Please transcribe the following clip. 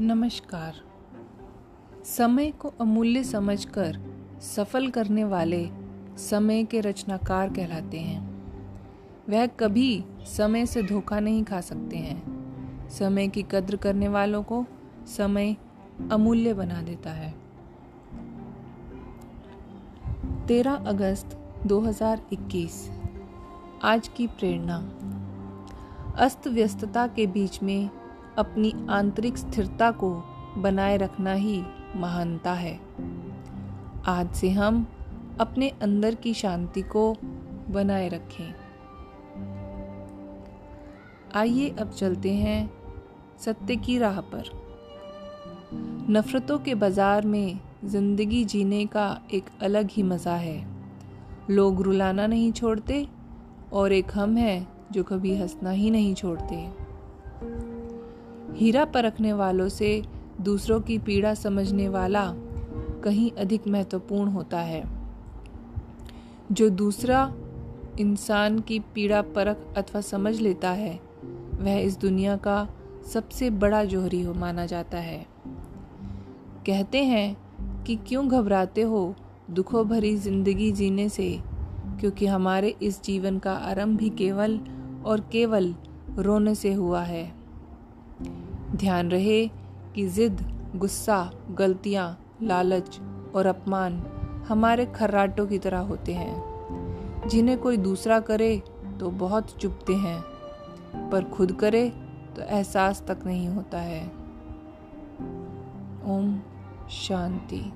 नमस्कार। समय को अमूल्य समझकर सफल करने वाले समय के रचनाकार कहलाते हैं। वह कभी समय से धोखा नहीं खा सकते हैं। समय की कद्र करने वालों को समय अमूल्य बना देता है। तेरह अगस्त 2021 आज की प्रेरणा। अस्त व्यस्तता के बीच में अपनी आंतरिक स्थिरता को बनाए रखना ही महानता है। आज से हम अपने अंदर की शांति को बनाए रखें। आइए अब चलते हैं सत्य की राह पर। नफरतों के बाज़ार में ज़िंदगी जीने का एक अलग ही मज़ा है। लोग रुलाना नहीं छोड़ते और एक हम है जो कभी हंसना ही नहीं छोड़ते। हीरा परखने वालों से दूसरों की पीड़ा समझने वाला कहीं अधिक महत्वपूर्ण होता है। जो दूसरा इंसान की पीड़ा परख अथवा समझ लेता है, वह इस दुनिया का सबसे बड़ा जोहरी हो माना जाता है। कहते हैं कि क्यों घबराते हो दुखों भरी ज़िंदगी जीने से? क्योंकि हमारे इस जीवन का आरंभ भी केवल और केवल रोने से हुआ है। ध्यान रहे कि जिद, गुस्सा, गलतियाँ, लालच और अपमान हमारे खर्राटों की तरह होते हैं। जिन्हें कोई दूसरा करे तो बहुत चुपते हैं, पर खुद करे तो एहसास तक नहीं होता है। ओम शांति।